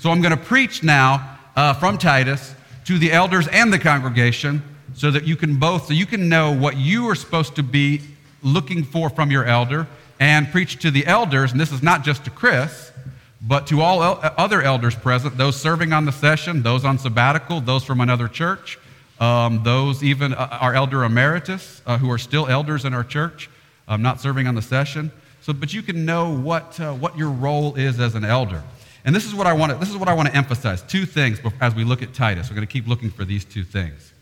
So I'm going to preach now uh, from Titus to the elders and the congregation so that you can both, so you can know what you are supposed to be looking for from your elder and preach to the elders. And this is not just to Chris, but to all el- other elders present, those serving on the session, those on sabbatical, those from another church, um, those even uh, our elder emeritus uh, who are still elders in our church, um, not serving on the session. So, but you can know what, uh, what your role is as an elder. And this is what I want to, this is what I want to emphasize. Two things as we look at Titus. We're going to keep looking for these two things.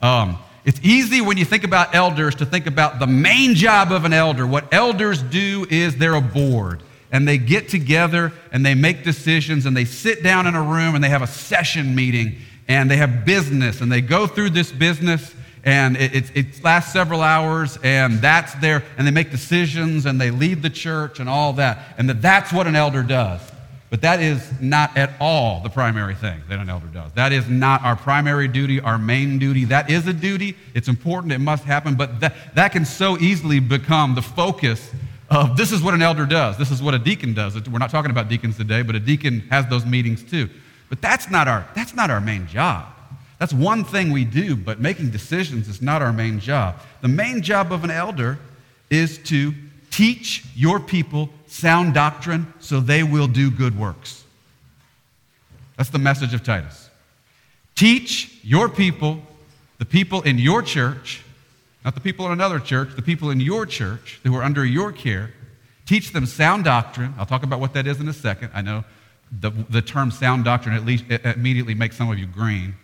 Um, it's easy when you think about elders to think about the main job of an elder. What elders do is they're a board and they get together and they make decisions and they sit down in a room and they have a session meeting and they have business and they go through this business and it, it, it, lasts several hours and that's there and they make decisions and they lead the church and all that and that that's what an elder does but that is not at all the primary thing that an elder does. That is not our primary duty, our main duty. That is a duty. It's important. It must happen. But that, that can so easily become the focus of this is what an elder does. This is what a deacon does. We're not talking about deacons today, but a deacon has those meetings too. But that's not our, that's not our main job. That's one thing we do, but making decisions is not our main job. The main job of an elder is to teach your people sound doctrine so they will do good works. That's the message of Titus. Teach your people, the people in your church, not the people in another church, the people in your church who are under your care, teach them sound doctrine. I'll talk about what that is in a second. I know the, the term sound doctrine at least immediately makes some of you green.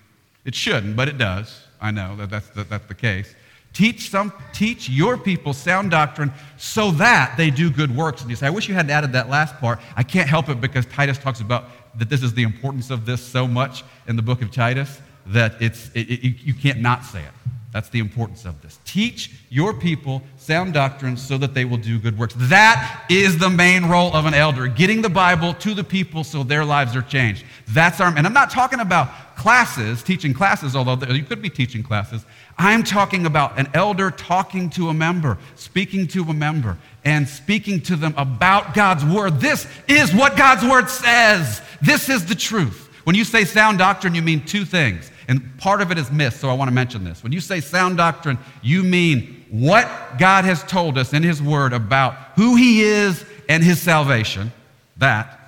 It shouldn't, but it does. I know that that's the, that's the case. Teach, some, teach your people sound doctrine so that they do good works. And you say, I wish you hadn't added that last part. I can't help it because Titus talks about that this is the importance of this so much in the book of Titus that it's, it, it, you can't not say it. That's the importance of this. Teach your people sound doctrine so that they will do good works. That is the main role of an elder, getting the Bible to the people so their lives are changed. That's our, and I'm not talking about classes, teaching classes, although you could be teaching classes. I'm talking about an elder talking to a member, speaking to a member, and speaking to them about God's word. This is what God's word says. This is the truth. When you say sound doctrine, you mean two things. And part of it is missed, so I want to mention this. When you say sound doctrine, you mean what God has told us in His Word about who He is and His salvation. That.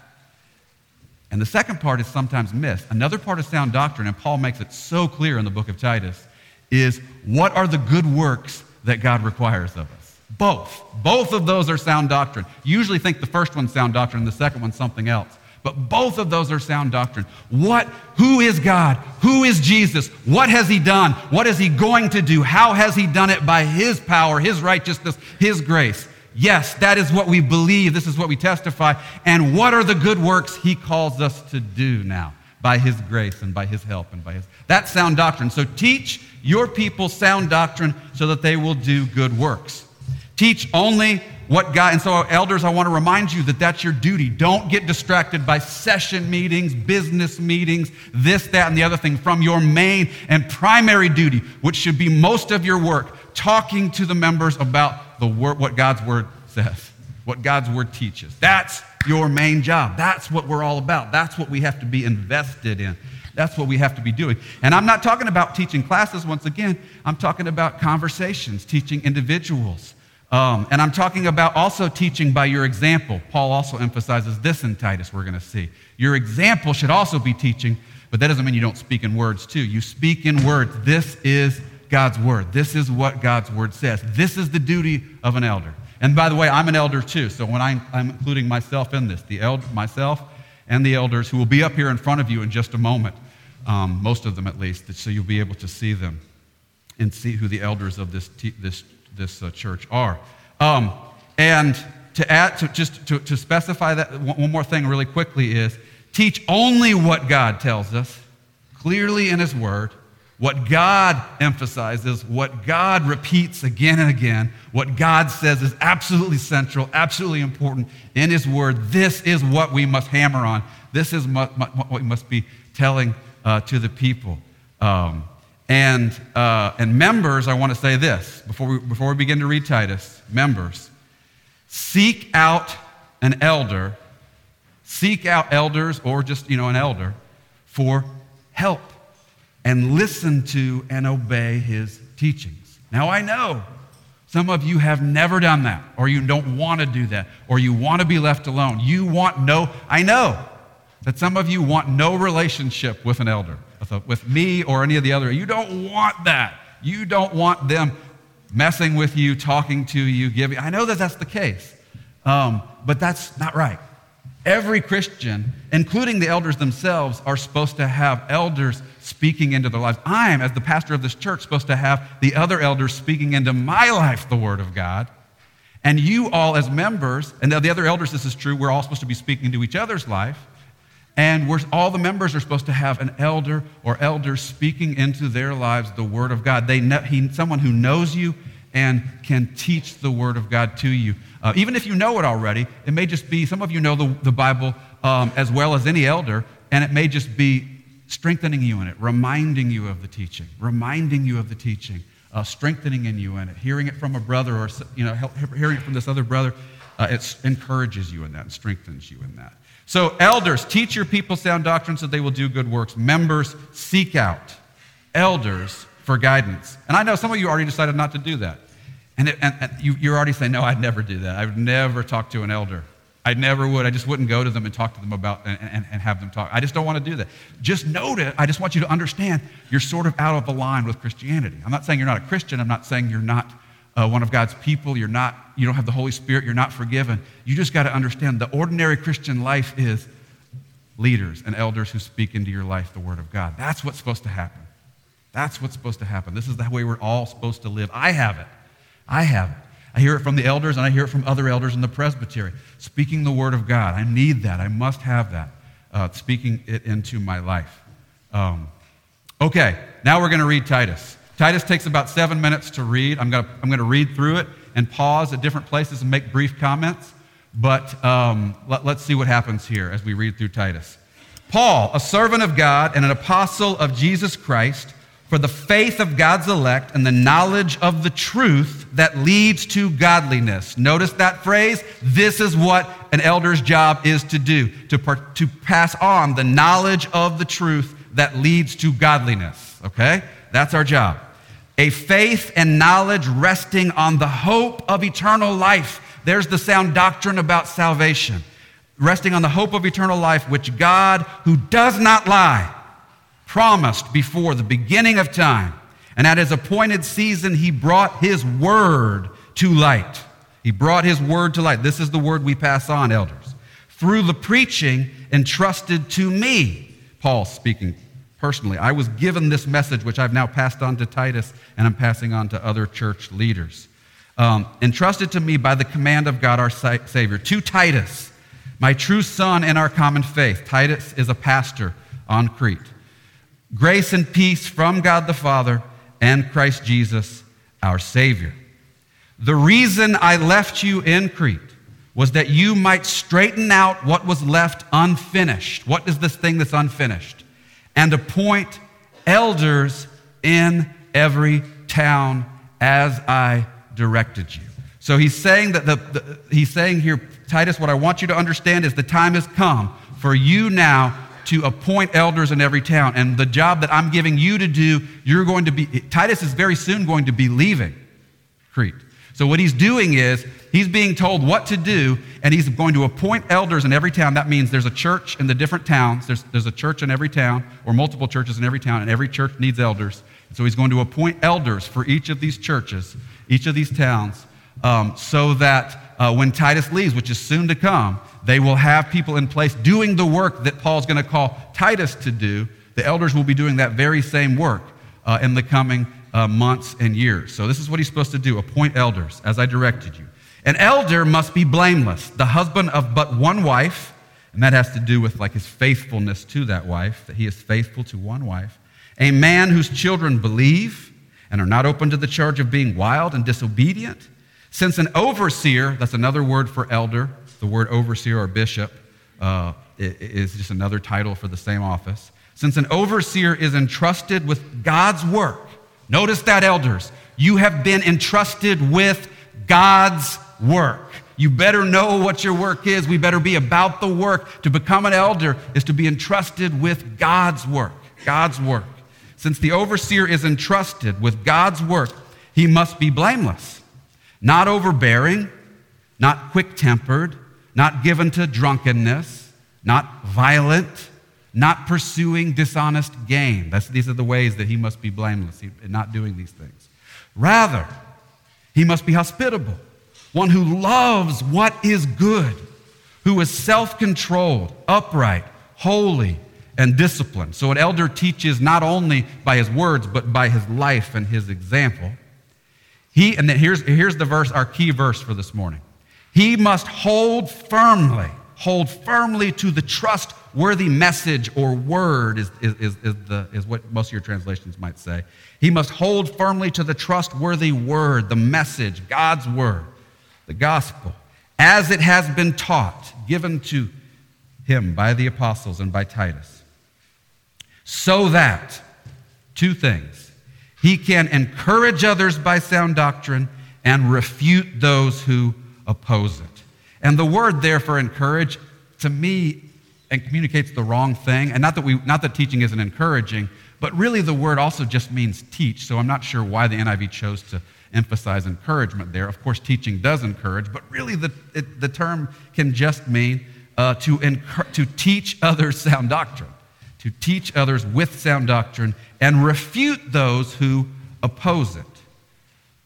And the second part is sometimes missed. Another part of sound doctrine, and Paul makes it so clear in the book of Titus, is what are the good works that God requires of us? Both. Both of those are sound doctrine. Usually think the first one's sound doctrine and the second one's something else. But both of those are sound doctrine. What, who is God? Who is Jesus? What has he done? What is he going to do? How has he done it by his power, his righteousness, his grace? Yes, that is what we believe. This is what we testify. And what are the good works he calls us to do now by his grace and by his help and by his. That's sound doctrine. So teach your people sound doctrine so that they will do good works. Teach only what God, and so elders, I want to remind you that that's your duty. Don't get distracted by session meetings, business meetings, this, that, and the other thing from your main and primary duty, which should be most of your work, talking to the members about the word, what God's word says, what God's word teaches. That's your main job. That's what we're all about. That's what we have to be invested in. That's what we have to be doing. And I'm not talking about teaching classes once again. I'm talking about conversations, teaching individuals um, and I'm talking about also teaching by your example. Paul also emphasizes this in Titus, we're going to see. Your example should also be teaching, but that doesn't mean you don't speak in words too. You speak in words. This is God's word. This is what God's word says. This is the duty of an elder. And by the way, I'm an elder too, so when I'm, I'm including myself in this, the elder, myself and the elders who will be up here in front of you in just a moment, um, most of them at least, so you'll be able to see them and see who the elders of this, this this uh, church are. Um, and to add, to just to, to specify that, one more thing really quickly is teach only what God tells us clearly in His Word, what God emphasizes, what God repeats again and again, what God says is absolutely central, absolutely important in His Word. This is what we must hammer on. This is what we must be telling uh, to the people. Um, and, uh, and members, I want to say this before we, before we begin to read Titus. Members, seek out an elder Seek out elders or just, you know, an elder for help and listen to and obey his teachings. Now, I know some of you have never done that, or you don't want to do that, or you want to be left alone. You want no, I know that some of you want no relationship with an elder, with, a, with me or any of the other. You don't want that. You don't want them messing with you, talking to you, giving. I know that that's the case, um, but that's not right. Every Christian, including the elders themselves, are supposed to have elders speaking into their lives. I am, as the pastor of this church, supposed to have the other elders speaking into my life the Word of God. And you all, as members, and the other elders, this is true, we're all supposed to be speaking into each other's life. And all the members are supposed to have an elder or elders speaking into their lives the Word of God. They know, he, someone who knows you and can teach the Word of God to you. Uh, even if you know it already, it may just be some of you know the, the Bible um, as well as any elder, and it may just be strengthening you in it, reminding you of the teaching, reminding you of the teaching, uh, strengthening in you in it, hearing it from a brother or you know, hearing it from this other brother. Uh, it encourages you in that and strengthens you in that. So, elders, teach your people sound doctrine so they will do good works. Members, seek out elders for guidance. And I know some of you already decided not to do that. And, it, and, and you, you're already saying, no, I'd never do that. I would never talk to an elder. I never would. I just wouldn't go to them and talk to them about and, and, and, have them talk. I just don't want to do that. Just note it. I just want you to understand you're sort of out of the line with Christianity. I'm not saying you're not a Christian. I'm not saying you're not uh, one of God's people, you're not, you don't have the Holy Spirit, you're not forgiven. You just got to understand the ordinary Christian life is leaders and elders who speak into your life the Word of God. That's what's supposed to happen. That's what's supposed to happen. This is the way we're all supposed to live. I have it. I have it. I hear it from the elders and I hear it from other elders in the presbytery. Speaking the Word of God. I need that. I must have that. Uh, speaking it into my life. Um, okay, now we're going to read Titus. Titus takes about seven minutes to read. I'm going to, I'm to read through it and pause at different places and make brief comments. But um, let, let's see what happens here as we read through Titus. Paul, a servant of God and an apostle of Jesus Christ, for the faith of God's elect and the knowledge of the truth that leads to godliness. Notice that phrase? This is what an elder's job is to do, to, to pass on the knowledge of the truth that leads to godliness. Okay? That's our job. A faith and knowledge resting on the hope of eternal life. There's the sound doctrine about salvation. Resting on the hope of eternal life, which God, who does not lie, promised before the beginning of time. And at his appointed season, he brought his word to light. He brought his word to light. This is the word we pass on, elders. Through the preaching entrusted to me, Paul speaking personally. I was given this message, which I've now passed on to Titus and I'm passing on to other church leaders. Um, entrusted to me by the command of God our Savior. To Titus, my true son in our common faith. Titus is a pastor on Crete. Grace and peace from God the Father and Christ Jesus, our Savior. The reason I left you in Crete was that you might straighten out what was left unfinished. What is this thing that's unfinished? and appoint elders in every town as I directed you. So he's saying that the, the, he's saying here, Titus, what I want you to understand is the time has come for you now to appoint elders in every town. And the job that I'm giving you to do, you're going to be, Titus is very soon going to be leaving Crete. So what he's doing is he's being told what to do, and he's going to appoint elders in every town. That means there's a church in the different towns. There's, there's a church in every town, or multiple churches in every town, and every church needs elders. So he's going to appoint elders for each of these churches, each of these towns, um, so that uh, when Titus leaves, which is soon to come, they will have people in place doing the work that Paul's going to call Titus to do. The elders will be doing that very same work uh, in the coming uh, months and years. So, this is what he's supposed to do appoint elders, as I directed you. An elder must be blameless, the husband of but one wife, and that has to do with like his faithfulness to that wife, that he is faithful to one wife. A man whose children believe and are not open to the charge of being wild and disobedient. Since an overseer, that's another word for elder, the word overseer or bishop uh, is just another title for the same office. Since an overseer is entrusted with God's work, Notice that, elders. You have been entrusted with God's work. You better know what your work is. We better be about the work. To become an elder is to be entrusted with God's work. God's work. Since the overseer is entrusted with God's work, he must be blameless, not overbearing, not quick tempered, not given to drunkenness, not violent, not pursuing dishonest gain. That's, these are the ways that he must be blameless in not doing these things. Rather, he must be hospitable, one who loves what is good, who is self controlled, upright, holy, and disciplined. So, an elder teaches not only by his words, but by his life and his example. He, and then here's, here's the verse, our key verse for this morning. He must hold firmly, hold firmly to the trustworthy message or word, is, is, is, is, the, is what most of your translations might say. He must hold firmly to the trustworthy word, the message, God's word, the gospel, as it has been taught, given to him by the apostles and by Titus. So that, two things, he can encourage others by sound doctrine and refute those who oppose it. And the word there for encourage, to me, and communicates the wrong thing. And not that, we, not that teaching isn't encouraging, but really the word also just means teach. So I'm not sure why the NIV chose to emphasize encouragement there. Of course, teaching does encourage, but really the, it, the term can just mean uh, to, encourage, to teach others sound doctrine, to teach others with sound doctrine and refute those who oppose it.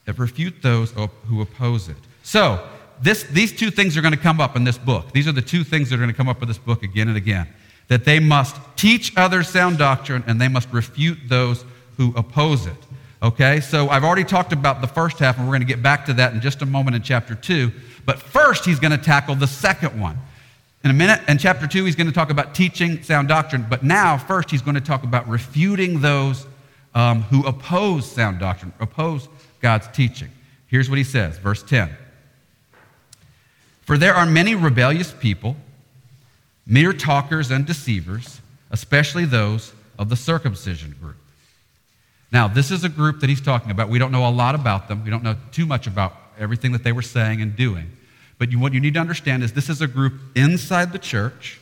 And refute those who oppose it. So, this, these two things are going to come up in this book. These are the two things that are going to come up in this book again and again. That they must teach others sound doctrine and they must refute those who oppose it. Okay, so I've already talked about the first half, and we're going to get back to that in just a moment in chapter 2. But first, he's going to tackle the second one. In a minute, in chapter 2, he's going to talk about teaching sound doctrine. But now, first, he's going to talk about refuting those um, who oppose sound doctrine, oppose God's teaching. Here's what he says, verse 10. For there are many rebellious people, mere talkers and deceivers, especially those of the circumcision group. Now, this is a group that he's talking about. We don't know a lot about them. We don't know too much about everything that they were saying and doing. But you, what you need to understand is this is a group inside the church.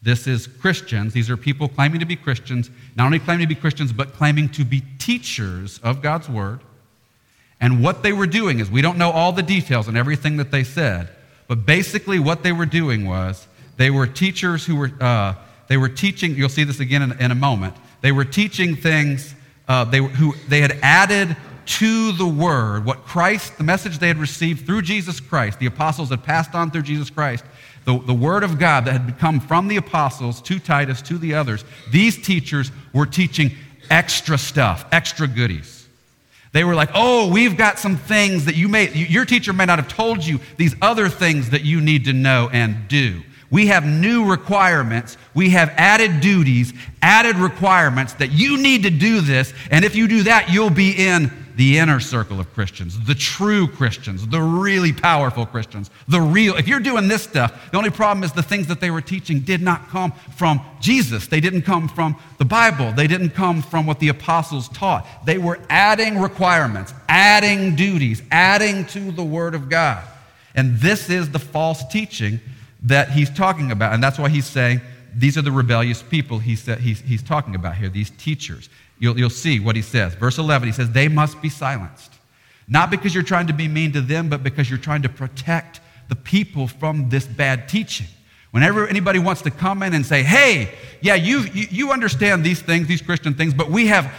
This is Christians. These are people claiming to be Christians, not only claiming to be Christians, but claiming to be teachers of God's word. And what they were doing is, we don't know all the details and everything that they said, but basically, what they were doing was they were teachers who were, uh, they were teaching, you'll see this again in, in a moment. They were teaching things, uh, they, who, they had added to the word what Christ, the message they had received through Jesus Christ, the apostles had passed on through Jesus Christ, the, the word of God that had come from the apostles to Titus, to the others. These teachers were teaching extra stuff, extra goodies. They were like, oh, we've got some things that you may, your teacher may not have told you these other things that you need to know and do. We have new requirements. We have added duties, added requirements that you need to do this. And if you do that, you'll be in the inner circle of Christians, the true Christians, the really powerful Christians, the real. If you're doing this stuff, the only problem is the things that they were teaching did not come from Jesus. They didn't come from the Bible. They didn't come from what the apostles taught. They were adding requirements, adding duties, adding to the Word of God. And this is the false teaching that he's talking about. And that's why he's saying these are the rebellious people he's, he's, talking about here, these teachers. You'll, you'll see what he says. Verse 11, he says, They must be silenced. Not because you're trying to be mean to them, but because you're trying to protect the people from this bad teaching. Whenever anybody wants to come in and say, hey, yeah, you, you, you understand these things, these Christian things, but we have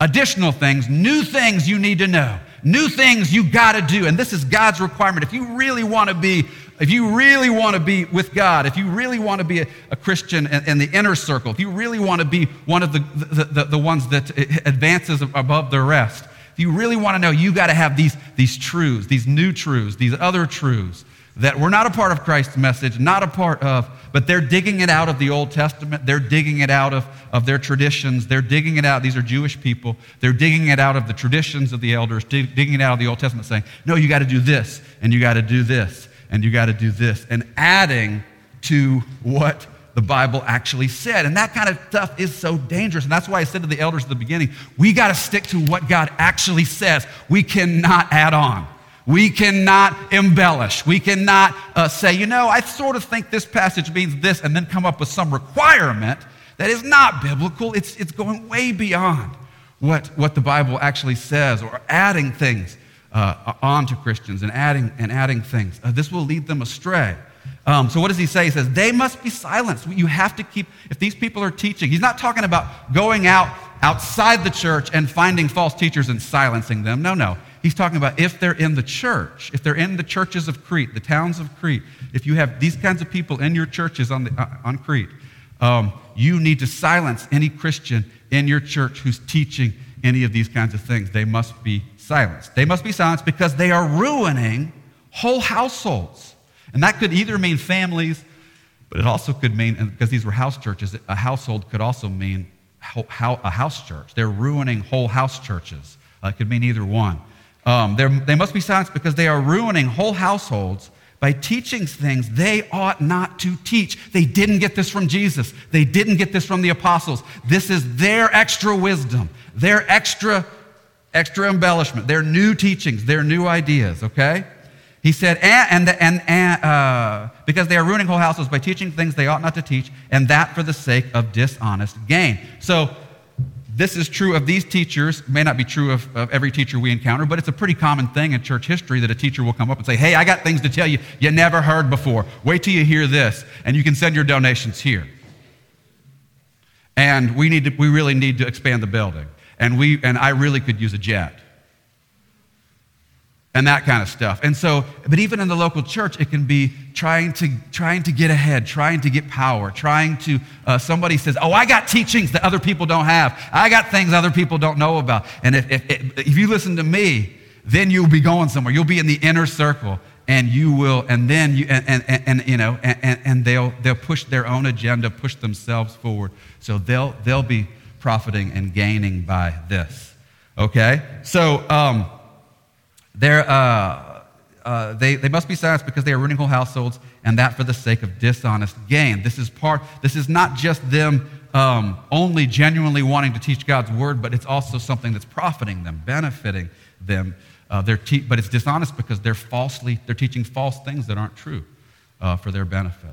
additional things, new things you need to know, new things you got to do. And this is God's requirement. If you really want to be if you really want to be with God, if you really want to be a, a Christian in, in, the inner circle, if you really want to be one of the, the, the, the ones that advances above the rest, if you really want to know, you got to have these, these truths, these new truths, these other truths that we're not a part of Christ's message, not a part of, but they're digging it out of the Old Testament. They're digging it out of, of their traditions. They're digging it out. These are Jewish people. They're digging it out of the traditions of the elders, dig, digging it out of the Old Testament, saying, no, you got to do this, and you got to do this and you got to do this, and adding to what the Bible actually said. And that kind of stuff is so dangerous. And that's why I said to the elders at the beginning, we got to stick to what God actually says. We cannot add on. We cannot embellish. We cannot uh, say, you know, I sort of think this passage means this, and then come up with some requirement that is not biblical. It's, it's going way beyond what, what the Bible actually says, or adding things uh, onto Christians and adding, and adding things. Uh, this will lead them astray. Um, so what does he say? He says, they must be silenced. You have to keep, if these people are teaching, he's not talking about going out outside the church and finding false teachers and silencing them. No, no. He's talking about if they're in the church, if they're in the churches of Crete, the towns of Crete, if you have these kinds of people in your churches on, the, uh, on Crete, um, you need to silence any Christian in your church who's teaching any of these kinds of things. They must be silenced. They must be silenced because they are ruining whole households. And that could either mean families, but it also could mean, because these were house churches, a household could also mean a house church. They're ruining whole house churches. Uh, it could mean either one. Um, they must be silenced because they are ruining whole households by teaching things they ought not to teach. They didn't get this from Jesus. They didn't get this from the apostles. This is their extra wisdom, their extra, extra embellishment, their new teachings, their new ideas, okay? He said, and, and, and, and uh, because they are ruining whole households by teaching things they ought not to teach, and that for the sake of dishonest gain. So this is true of these teachers, may not be true of, of, every teacher we encounter, but it's a pretty common thing in church history that a teacher will come up and say, Hey, I got things to tell you you never heard before. Wait till you hear this, and you can send your donations here. And we, need to, we really need to expand the building. And, we, and I really could use a jet and that kind of stuff. And so, but even in the local church, it can be trying to trying to get ahead, trying to get power, trying to. Uh, somebody says, "Oh, I got teachings that other people don't have. I got things other people don't know about." And if if, if you listen to me, then you'll be going somewhere. You'll be in the inner circle, and you will, and then you and and, and, and you know, and, and they'll they'll push their own agenda, push themselves forward. So they'll they'll be profiting and gaining by this. Okay, so. Um, they're, uh, uh, they, they must be silenced because they are ruining whole households, and that for the sake of dishonest gain. This is part. This is not just them um, only genuinely wanting to teach God's word, but it's also something that's profiting them, benefiting them. Uh, they're te- but it's dishonest because they're falsely they're teaching false things that aren't true uh, for their benefit.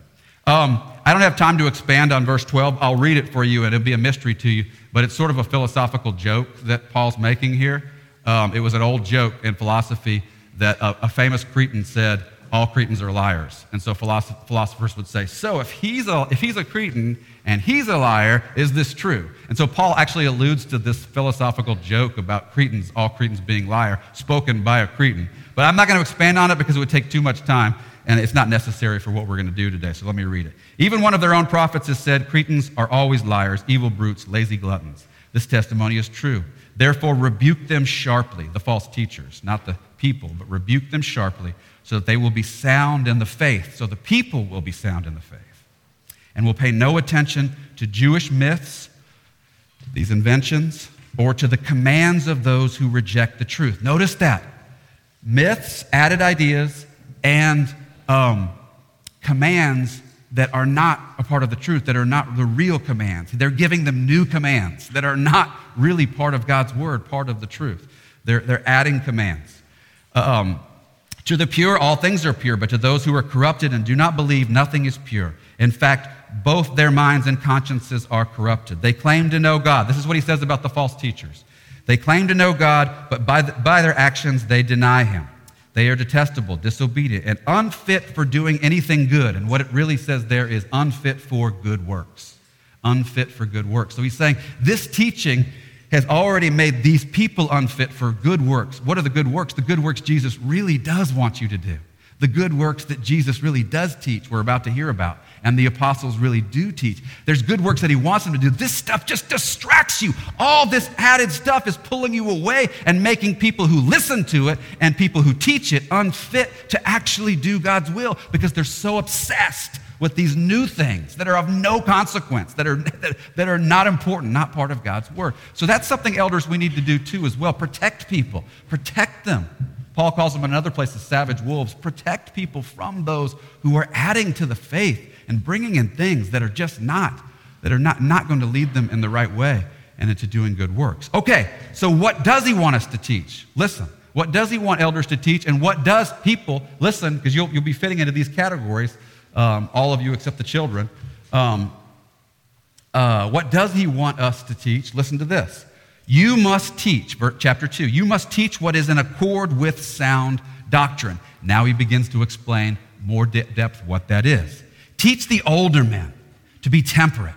Um, I don't have time to expand on verse 12. I'll read it for you, and it'll be a mystery to you. But it's sort of a philosophical joke that Paul's making here. Um, it was an old joke in philosophy that a, a, famous Cretan said, all Cretans are liars. And so philosoph- philosophers would say, so if he's, a, if he's a Cretan and he's a liar, is this true? And so Paul actually alludes to this philosophical joke about Cretans, all Cretans being liar, spoken by a Cretan. But I'm not going to expand on it because it would take too much time and it's not necessary for what we're going to do today. So let me read it. Even one of their own prophets has said, Cretans are always liars, evil brutes, lazy gluttons. This testimony is true. Therefore, rebuke them sharply, the false teachers, not the people, but rebuke them sharply so that they will be sound in the faith, so the people will be sound in the faith, and will pay no attention to Jewish myths, these inventions, or to the commands of those who reject the truth. Notice that myths, added ideas, and um, commands that are not a part of the truth, that are not the real commands. They're giving them new commands that are not really part of God's word, part of the truth. They're, they're adding commands. Um, to the pure, all things are pure, but to those who are corrupted and do not believe, nothing is pure. In fact, both their minds and consciences are corrupted. They claim to know God. This is what he says about the false teachers. They claim to know God, but by, the, by their actions, they deny him. They are detestable, disobedient, and unfit for doing anything good. And what it really says there is unfit for good works. Unfit for good works. So he's saying this teaching has already made these people unfit for good works. What are the good works? The good works Jesus really does want you to do. The good works that Jesus really does teach, we're about to hear about and the apostles really do teach. There's good works that he wants them to do. This stuff just distracts you. All this added stuff is pulling you away and making people who listen to it and people who teach it unfit to actually do God's will because they're so obsessed with these new things that are of no consequence, that are, that, that are not important, not part of God's word. So that's something elders we need to do too as well. Protect people, protect them. Paul calls them in another place the savage wolves. Protect people from those who are adding to the faith and bringing in things that are just not, that are not, not going to lead them in the right way and into doing good works. Okay, so what does he want us to teach? Listen, what does he want elders to teach? And what does people, listen, because you'll, you'll be fitting into these categories, um, all of you except the children. Um, uh, what does he want us to teach? Listen to this. You must teach, chapter 2, you must teach what is in accord with sound doctrine. Now he begins to explain more de- depth what that is. Teach the older men to be temperate,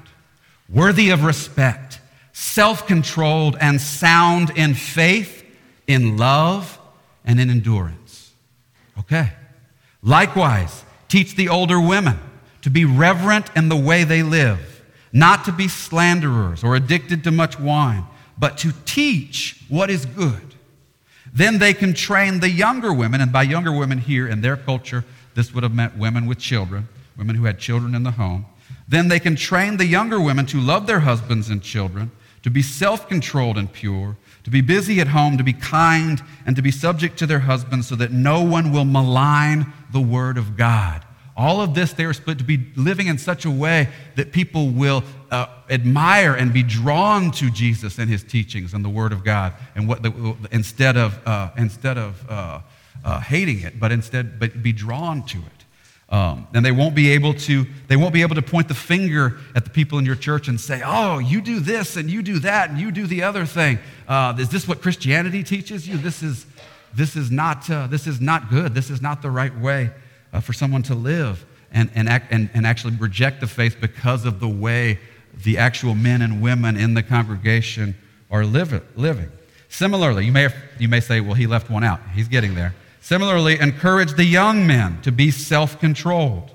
worthy of respect, self controlled, and sound in faith, in love, and in endurance. Okay. Likewise, teach the older women to be reverent in the way they live, not to be slanderers or addicted to much wine, but to teach what is good. Then they can train the younger women, and by younger women here in their culture, this would have meant women with children, women who had children in the home. Then they can train the younger women to love their husbands and children, to be self controlled and pure, to be busy at home, to be kind, and to be subject to their husbands so that no one will malign the word of God. All of this, they are supposed to be living in such a way that people will uh, admire and be drawn to Jesus and his teachings and the Word of God, and what the, instead of uh, instead of uh, uh hating it, but instead but be drawn to it. Um, and they won't be able to they won't be able to point the finger at the people in your church and say, "Oh, you do this and you do that and you do the other thing." Uh, is this what Christianity teaches you? This is this is not uh, this is not good. This is not the right way uh, for someone to live and, and, act, and, and actually reject the faith because of the way the actual men and women in the congregation are live, living. Similarly, you may, have, you may say, well, he left one out. He's getting there. Similarly, encourage the young men to be self controlled.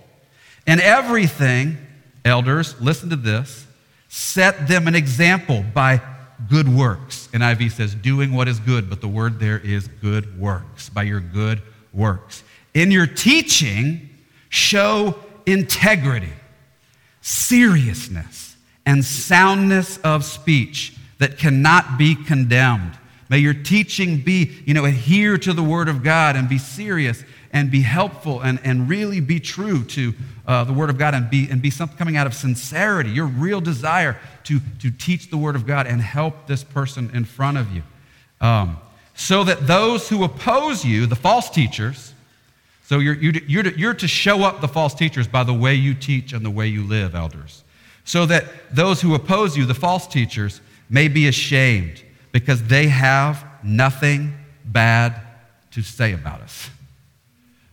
In everything, elders, listen to this, set them an example by good works. NIV says, doing what is good, but the word there is good works, by your good works. In your teaching, show integrity, seriousness, and soundness of speech that cannot be condemned. May your teaching be, you know, adhere to the Word of God and be serious and be helpful and, and really be true to uh, the Word of God and be, and be something coming out of sincerity, your real desire to, to teach the Word of God and help this person in front of you. Um, so that those who oppose you, the false teachers, so you're, you're, to, you're to show up the false teachers by the way you teach and the way you live, elders, so that those who oppose you, the false teachers, may be ashamed because they have nothing bad to say about us.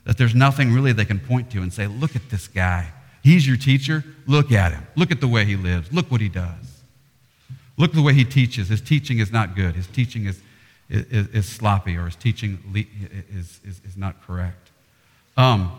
That there's nothing really they can point to and say, look at this guy. He's your teacher. Look at him. Look at the way he lives. Look what he does. Look at the way he teaches. His teaching is not good. His teaching is, is, is sloppy or his teaching is, is, is not correct. Um,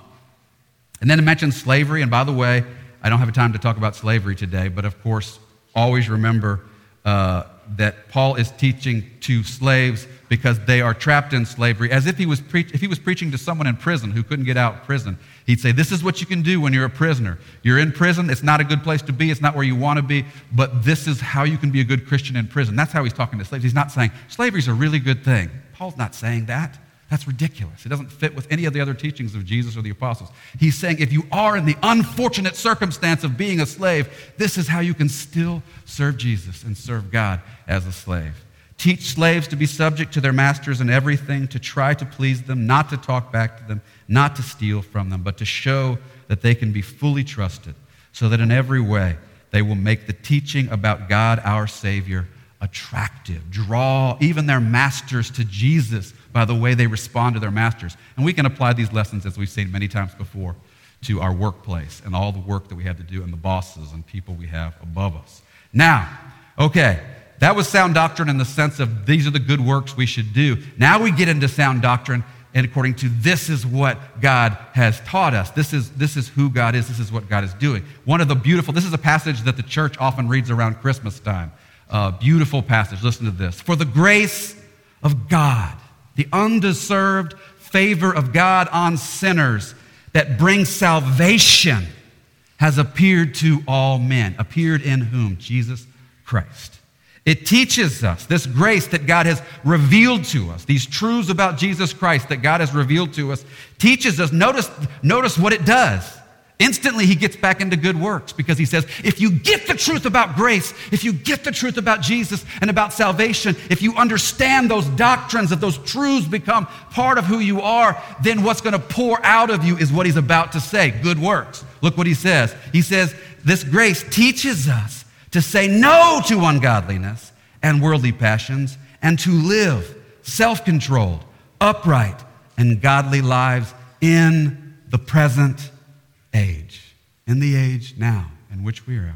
and then it mentions slavery. And by the way, I don't have a time to talk about slavery today, but of course, always remember uh, that Paul is teaching to slaves because they are trapped in slavery, as if he, was pre- if he was preaching to someone in prison who couldn't get out of prison. He'd say, This is what you can do when you're a prisoner. You're in prison. It's not a good place to be. It's not where you want to be. But this is how you can be a good Christian in prison. That's how he's talking to slaves. He's not saying slavery's a really good thing. Paul's not saying that. That's ridiculous. It doesn't fit with any of the other teachings of Jesus or the apostles. He's saying if you are in the unfortunate circumstance of being a slave, this is how you can still serve Jesus and serve God as a slave. Teach slaves to be subject to their masters in everything, to try to please them, not to talk back to them, not to steal from them, but to show that they can be fully trusted, so that in every way they will make the teaching about God our Savior attractive, draw even their masters to Jesus by the way they respond to their masters. And we can apply these lessons, as we've seen many times before, to our workplace and all the work that we have to do and the bosses and people we have above us. Now, okay, that was sound doctrine in the sense of these are the good works we should do. Now we get into sound doctrine and according to this is what God has taught us. This is, this is who God is. This is what God is doing. One of the beautiful, this is a passage that the church often reads around Christmas time. Uh, beautiful passage. Listen to this. For the grace of God the undeserved favor of God on sinners that brings salvation has appeared to all men. Appeared in whom? Jesus Christ. It teaches us this grace that God has revealed to us, these truths about Jesus Christ that God has revealed to us, teaches us. Notice, notice what it does. Instantly, he gets back into good works because he says, if you get the truth about grace, if you get the truth about Jesus and about salvation, if you understand those doctrines, that those truths become part of who you are, then what's going to pour out of you is what he's about to say good works. Look what he says. He says, This grace teaches us to say no to ungodliness and worldly passions and to live self controlled, upright, and godly lives in the present age, in the age now in which we are.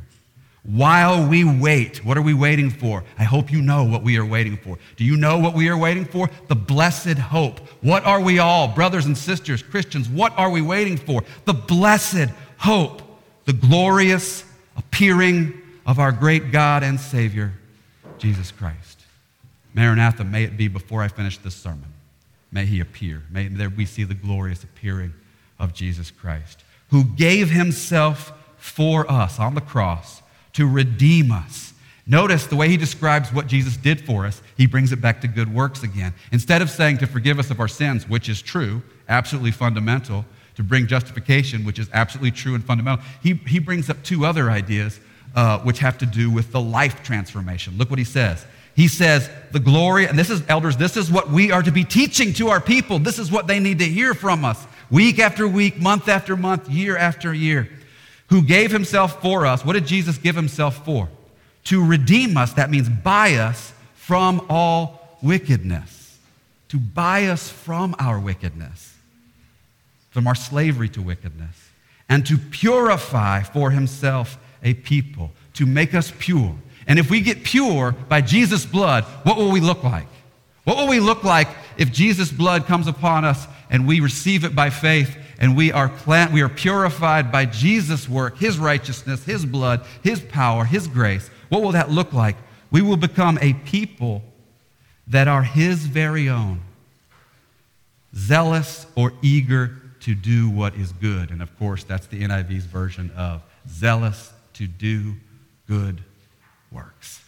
While we wait, what are we waiting for? I hope you know what we are waiting for. Do you know what we are waiting for? The blessed hope. What are we all, brothers and sisters, Christians, what are we waiting for? The blessed hope, the glorious appearing of our great God and Savior, Jesus Christ. Maranatha, may it be before I finish this sermon. May he appear. May there we see the glorious appearing of Jesus Christ who gave himself for us on the cross to redeem us. Notice the way he describes what Jesus did for us, he brings it back to good works again. Instead of saying to forgive us of our sins, which is true, absolutely fundamental, to bring justification, which is absolutely true and fundamental, he, he brings up two other ideas uh, which have to do with the life transformation. Look what he says. He says, the glory, and this is, elders, this is what we are to be teaching to our people. This is what they need to hear from us week after week, month after month, year after year, who gave himself for us. What did Jesus give himself for? To redeem us, that means buy us from all wickedness. To buy us from our wickedness, from our slavery to wickedness, and to purify for himself a people, to make us pure. And if we get pure by Jesus' blood, what will we look like? What will we look like if Jesus' blood comes upon us and we receive it by faith and we are, plant, we are purified by Jesus' work, His righteousness, His blood, His power, His grace, what will that look like? We will become a people that are His very own, zealous or eager to do what is good. And of course, that's the NIV's version of zealous to do good works.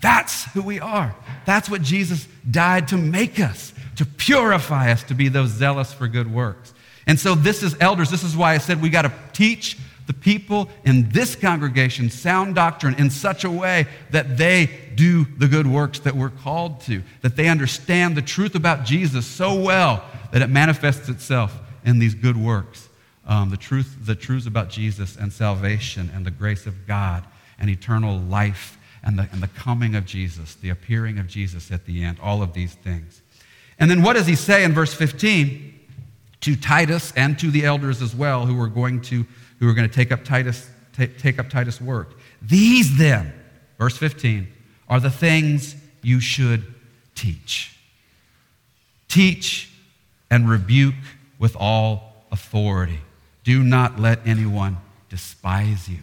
That's who we are. That's what Jesus died to make us to purify us to be those zealous for good works. And so, this is elders. This is why I said we got to teach the people in this congregation sound doctrine in such a way that they do the good works that we're called to, that they understand the truth about Jesus so well that it manifests itself in these good works. Um, the, truth, the truths about Jesus and salvation and the grace of God and eternal life and the, and the coming of Jesus, the appearing of Jesus at the end, all of these things. And then what does he say in verse 15? To Titus and to the elders as well, who are going to, who are going to take up Titus, take, take up Titus' work. These then, verse 15, are the things you should teach. Teach and rebuke with all authority. Do not let anyone despise you.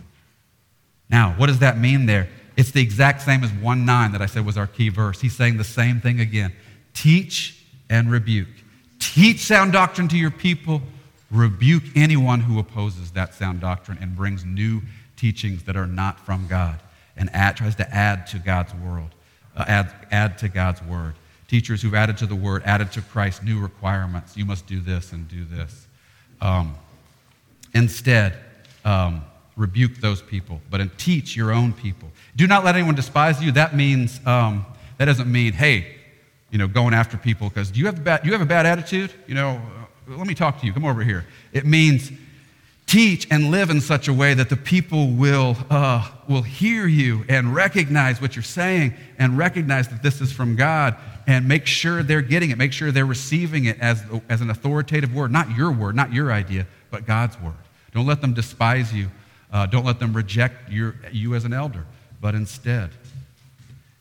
Now, what does that mean there? It's the exact same as 1 9 that I said was our key verse. He's saying the same thing again. Teach and rebuke. Teach sound doctrine to your people, rebuke anyone who opposes that sound doctrine and brings new teachings that are not from God and add, tries to add to God's world, uh, add, add to God's word. Teachers who've added to the word, added to Christ new requirements. You must do this and do this. Um, instead, um, rebuke those people, but teach your own people. Do not let anyone despise you. That means, um, that doesn't mean, hey, you know, going after people because do you have a bad, you have a bad attitude? You know, uh, let me talk to you. Come over here. It means teach and live in such a way that the people will, uh, will hear you and recognize what you're saying and recognize that this is from God and make sure they're getting it. Make sure they're receiving it as, as an authoritative word, not your word, not your idea, but God's word. Don't let them despise you. Uh, don't let them reject your, you as an elder, but instead,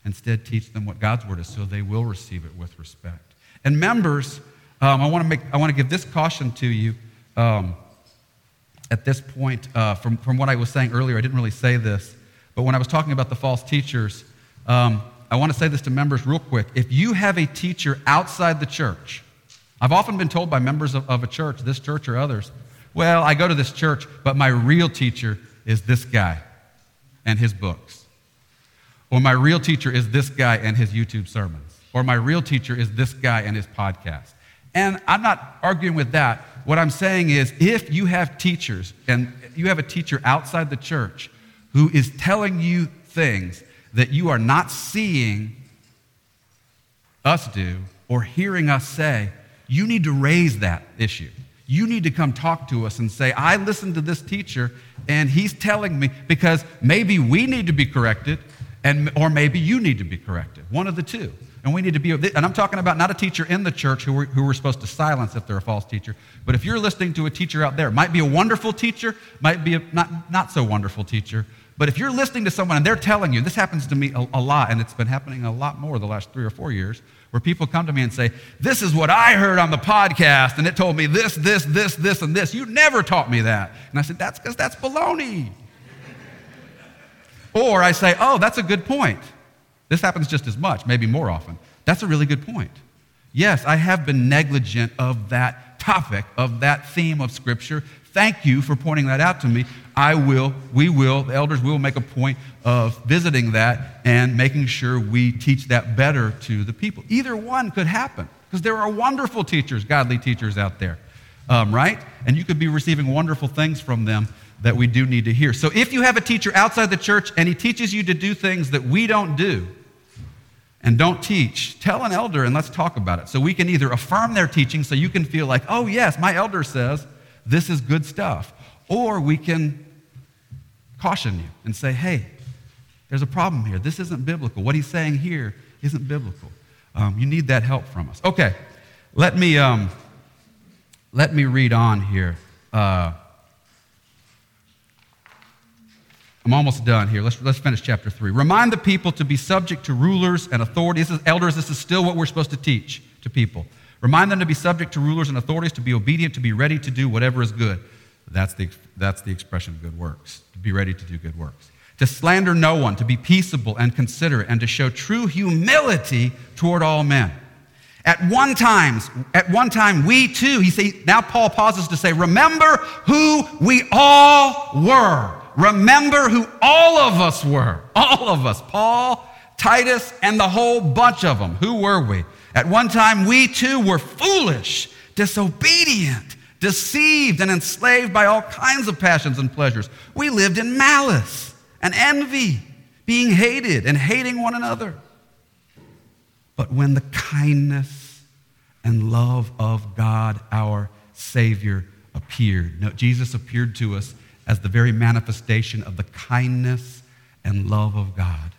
Instead, teach them what God's word is so they will receive it with respect. And members, um, I, want to make, I want to give this caution to you um, at this point. Uh, from, from what I was saying earlier, I didn't really say this, but when I was talking about the false teachers, um, I want to say this to members real quick. If you have a teacher outside the church, I've often been told by members of, of a church, this church or others, well, I go to this church, but my real teacher is this guy and his books. Or my real teacher is this guy and his YouTube sermons. Or my real teacher is this guy and his podcast. And I'm not arguing with that. What I'm saying is if you have teachers and you have a teacher outside the church who is telling you things that you are not seeing us do or hearing us say, you need to raise that issue. You need to come talk to us and say, I listened to this teacher and he's telling me, because maybe we need to be corrected, and, or maybe you need to be corrected. One of the two. And we need to be, and I'm talking about not a teacher in the church who we're, who we're supposed to silence if they're a false teacher, but if you're listening to a teacher out there, might be a wonderful teacher, might be a not, not so wonderful teacher, but if you're listening to someone and they're telling you, this happens to me a, a lot, and it's been happening a lot more the last three or four years, where people come to me and say, This is what I heard on the podcast, and it told me this, this, this, this, and this. You never taught me that. And I said, That's because that's baloney. or I say, Oh, that's a good point. This happens just as much, maybe more often. That's a really good point. Yes, I have been negligent of that topic, of that theme of Scripture. Thank you for pointing that out to me. I will, we will, the elders will make a point of visiting that and making sure we teach that better to the people. Either one could happen because there are wonderful teachers, godly teachers out there, um, right? And you could be receiving wonderful things from them that we do need to hear. So if you have a teacher outside the church and he teaches you to do things that we don't do and don't teach, tell an elder and let's talk about it. So we can either affirm their teaching so you can feel like, oh, yes, my elder says this is good stuff, or we can caution you and say, hey, there's a problem here. This isn't biblical. What he's saying here isn't biblical. Um, you need that help from us. Okay, let me, um, let me read on here. Uh, I'm almost done here. Let's, let's finish chapter 3. Remind the people to be subject to rulers and authorities. Elders, this is still what we're supposed to teach to people. Remind them to be subject to rulers and authorities, to be obedient, to be ready to do whatever is good. That's the, that's the expression of good works, to be ready to do good works. To slander no one, to be peaceable and considerate, and to show true humility toward all men. At one time, at one time, we too, he say, now Paul pauses to say, remember who we all were. Remember who all of us were. All of us. Paul, Titus, and the whole bunch of them. Who were we? At one time, we too were foolish, disobedient deceived and enslaved by all kinds of passions and pleasures. We lived in malice and envy, being hated and hating one another. But when the kindness and love of God, our Savior, appeared, no, Jesus appeared to us as the very manifestation of the kindness and love of God.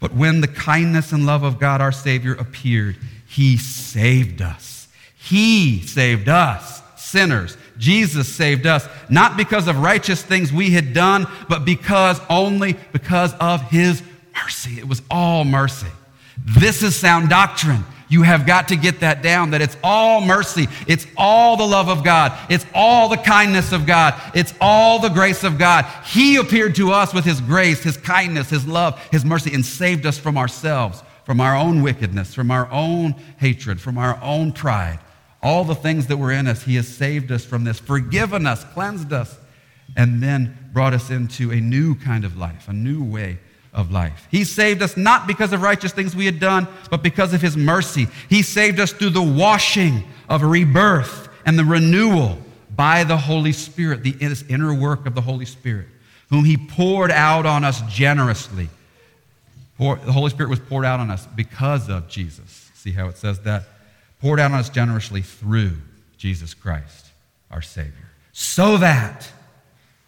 But when the kindness and love of God, our Savior, appeared, He saved us. He saved us sinners. Jesus saved us, not because of righteous things we had done, but because only because of his mercy. It was all mercy. This is sound doctrine. You have got to get that down that it's all mercy. It's all the love of God. It's all the kindness of God. It's all the grace of God. He appeared to us with His grace, His kindness, His love, His mercy, and saved us from ourselves, from our own wickedness, from our own hatred, from our own pride all the things that were in us. He has saved us from this, forgiven us, cleansed us, and then brought us into a new kind of life, a new way of life. He saved us not because of righteous things we had done, but because of His mercy. He saved us through the washing of rebirth and the renewal by the Holy Spirit, the inner work of the Holy Spirit, whom He poured out on us generously. The Holy Spirit was poured out on us because of Jesus. See how it says that? poured out on us generously through Jesus Christ, our Savior. So that,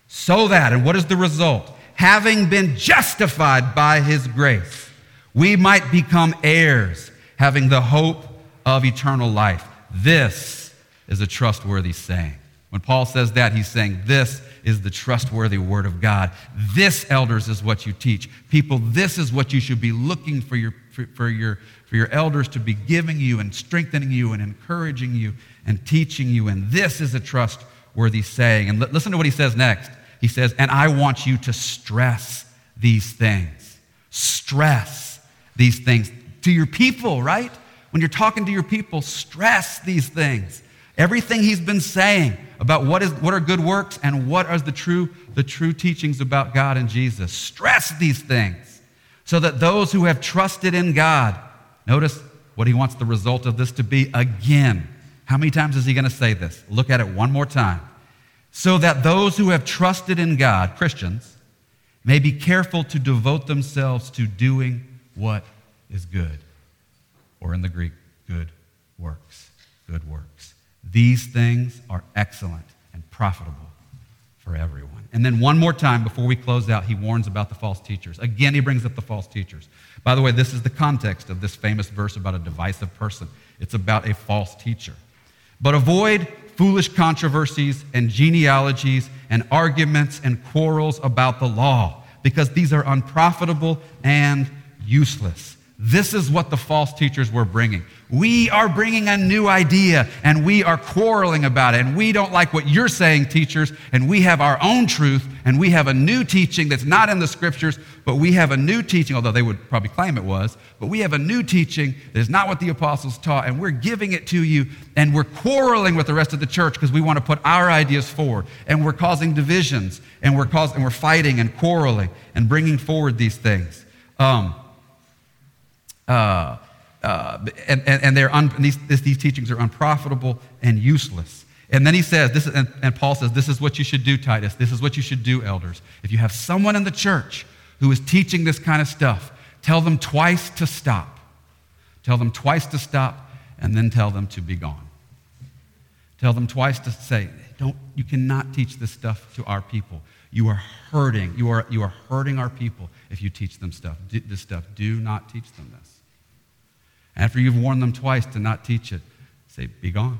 so that, and what is the result? Having been justified by His grace, we might become heirs, having the hope of eternal life. This is a trustworthy saying. When Paul says that, he's saying, This is the trustworthy word of God. This, elders, is what you teach. People, this is what you should be looking for your, for, for your for your elders to be giving you and strengthening you and encouraging you and teaching you. And this is a trustworthy saying. And listen to what he says next. He says, And I want you to stress these things. Stress these things to your people, right? When you're talking to your people, stress these things. Everything he's been saying about what, is, what are good works and what are the true, the true teachings about God and Jesus. Stress these things so that those who have trusted in God Notice what he wants the result of this to be again. How many times is he going to say this? Look at it one more time. So that those who have trusted in God, Christians, may be careful to devote themselves to doing what is good. Or in the Greek, good works. Good works. These things are excellent and profitable for everyone. And then one more time before we close out, he warns about the false teachers. Again, he brings up the false teachers. By the way, this is the context of this famous verse about a divisive person. It's about a false teacher. But avoid foolish controversies and genealogies and arguments and quarrels about the law, because these are unprofitable and useless. This is what the false teachers were bringing. We are bringing a new idea and we are quarreling about it. And we don't like what you're saying, teachers. And we have our own truth and we have a new teaching that's not in the scriptures, but we have a new teaching, although they would probably claim it was. But we have a new teaching that is not what the apostles taught. And we're giving it to you. And we're quarreling with the rest of the church because we want to put our ideas forward. And we're causing divisions and we're, causing, and we're fighting and quarreling and bringing forward these things. Um, uh, uh, and, and, and they're un, these, these teachings are unprofitable and useless. And then he says, this is, and, and Paul says, this is what you should do, Titus. This is what you should do, elders. If you have someone in the church who is teaching this kind of stuff, tell them twice to stop. Tell them twice to stop, and then tell them to be gone. Tell them twice to say, don't, you cannot teach this stuff to our people. You are hurting. You are, you are hurting our people if you teach them stuff. this stuff. Do not teach them this. After you've warned them twice to not teach it, say, Be gone.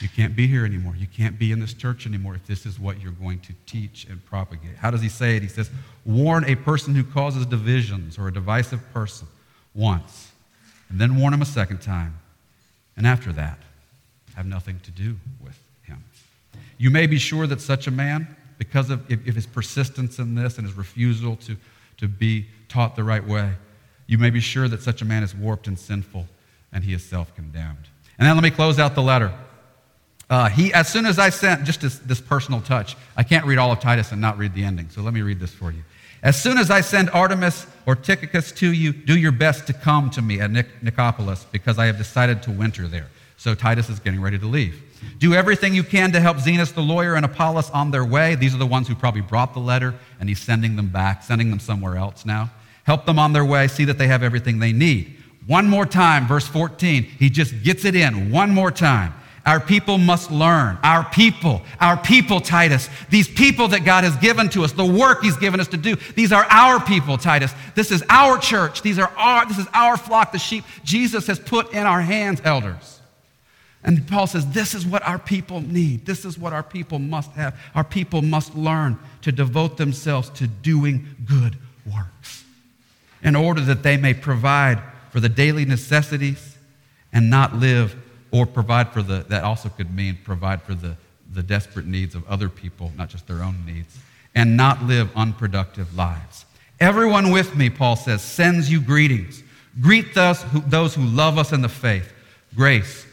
You can't be here anymore. You can't be in this church anymore if this is what you're going to teach and propagate. How does he say it? He says, Warn a person who causes divisions or a divisive person once, and then warn him a second time. And after that, have nothing to do with him. You may be sure that such a man, because of if, if his persistence in this and his refusal to, to be taught the right way, you may be sure that such a man is warped and sinful, and he is self condemned. And then let me close out the letter. Uh, he, as soon as I sent, just this, this personal touch, I can't read all of Titus and not read the ending, so let me read this for you. As soon as I send Artemas or Tychicus to you, do your best to come to me at Nic- Nicopolis, because I have decided to winter there. So Titus is getting ready to leave. Do everything you can to help Zenas the lawyer and Apollos on their way. These are the ones who probably brought the letter, and he's sending them back, sending them somewhere else now help them on their way, see that they have everything they need. One more time, verse 14, he just gets it in one more time. Our people must learn. Our people, our people, Titus. These people that God has given to us, the work He's given us to do. These are our people, Titus. This is our church. These are our, this is our flock, the sheep Jesus has put in our hands, elders. And Paul says, This is what our people need. This is what our people must have. Our people must learn to devote themselves to doing good works in order that they may provide for the daily necessities and not live or provide for the, that also could mean provide for the, the desperate needs of other people, not just their own needs, and not live unproductive lives. Everyone with me, Paul says, sends you greetings. Greet who, those who love us in the faith. Grace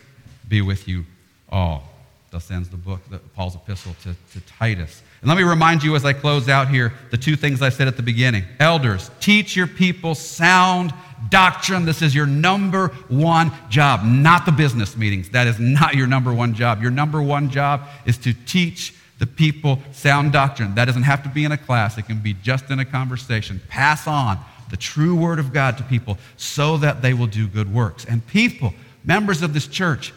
be with you all. Thus ends the book, the, Paul's epistle to, to Titus. And let me remind you as I close out here the two things I said at the beginning. Elders, teach your people sound doctrine. This is your number one job, not the business meetings. That is not your number one job. Your number one job is to teach the people sound doctrine. That doesn't have to be in a class, it can be just in a conversation. Pass on the true word of God to people so that they will do good works. And people, members of this church,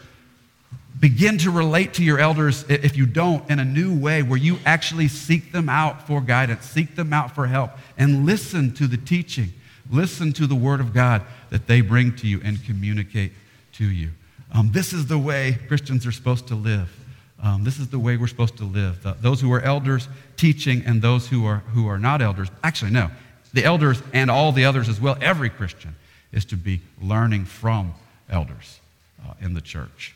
begin to relate to your elders, if you don't, in a new way where you actually seek them out for guidance, seek them out for help, and listen to the teaching, listen to the word of God that they bring to you and communicate to you. Um, this is the way Christians are supposed to live. Um, this is the way we're supposed to live. The, those who are elders teaching and those who are, who are not elders, actually, no, the elders and all the others as well, every Christian is to be learning from elders uh, in the church.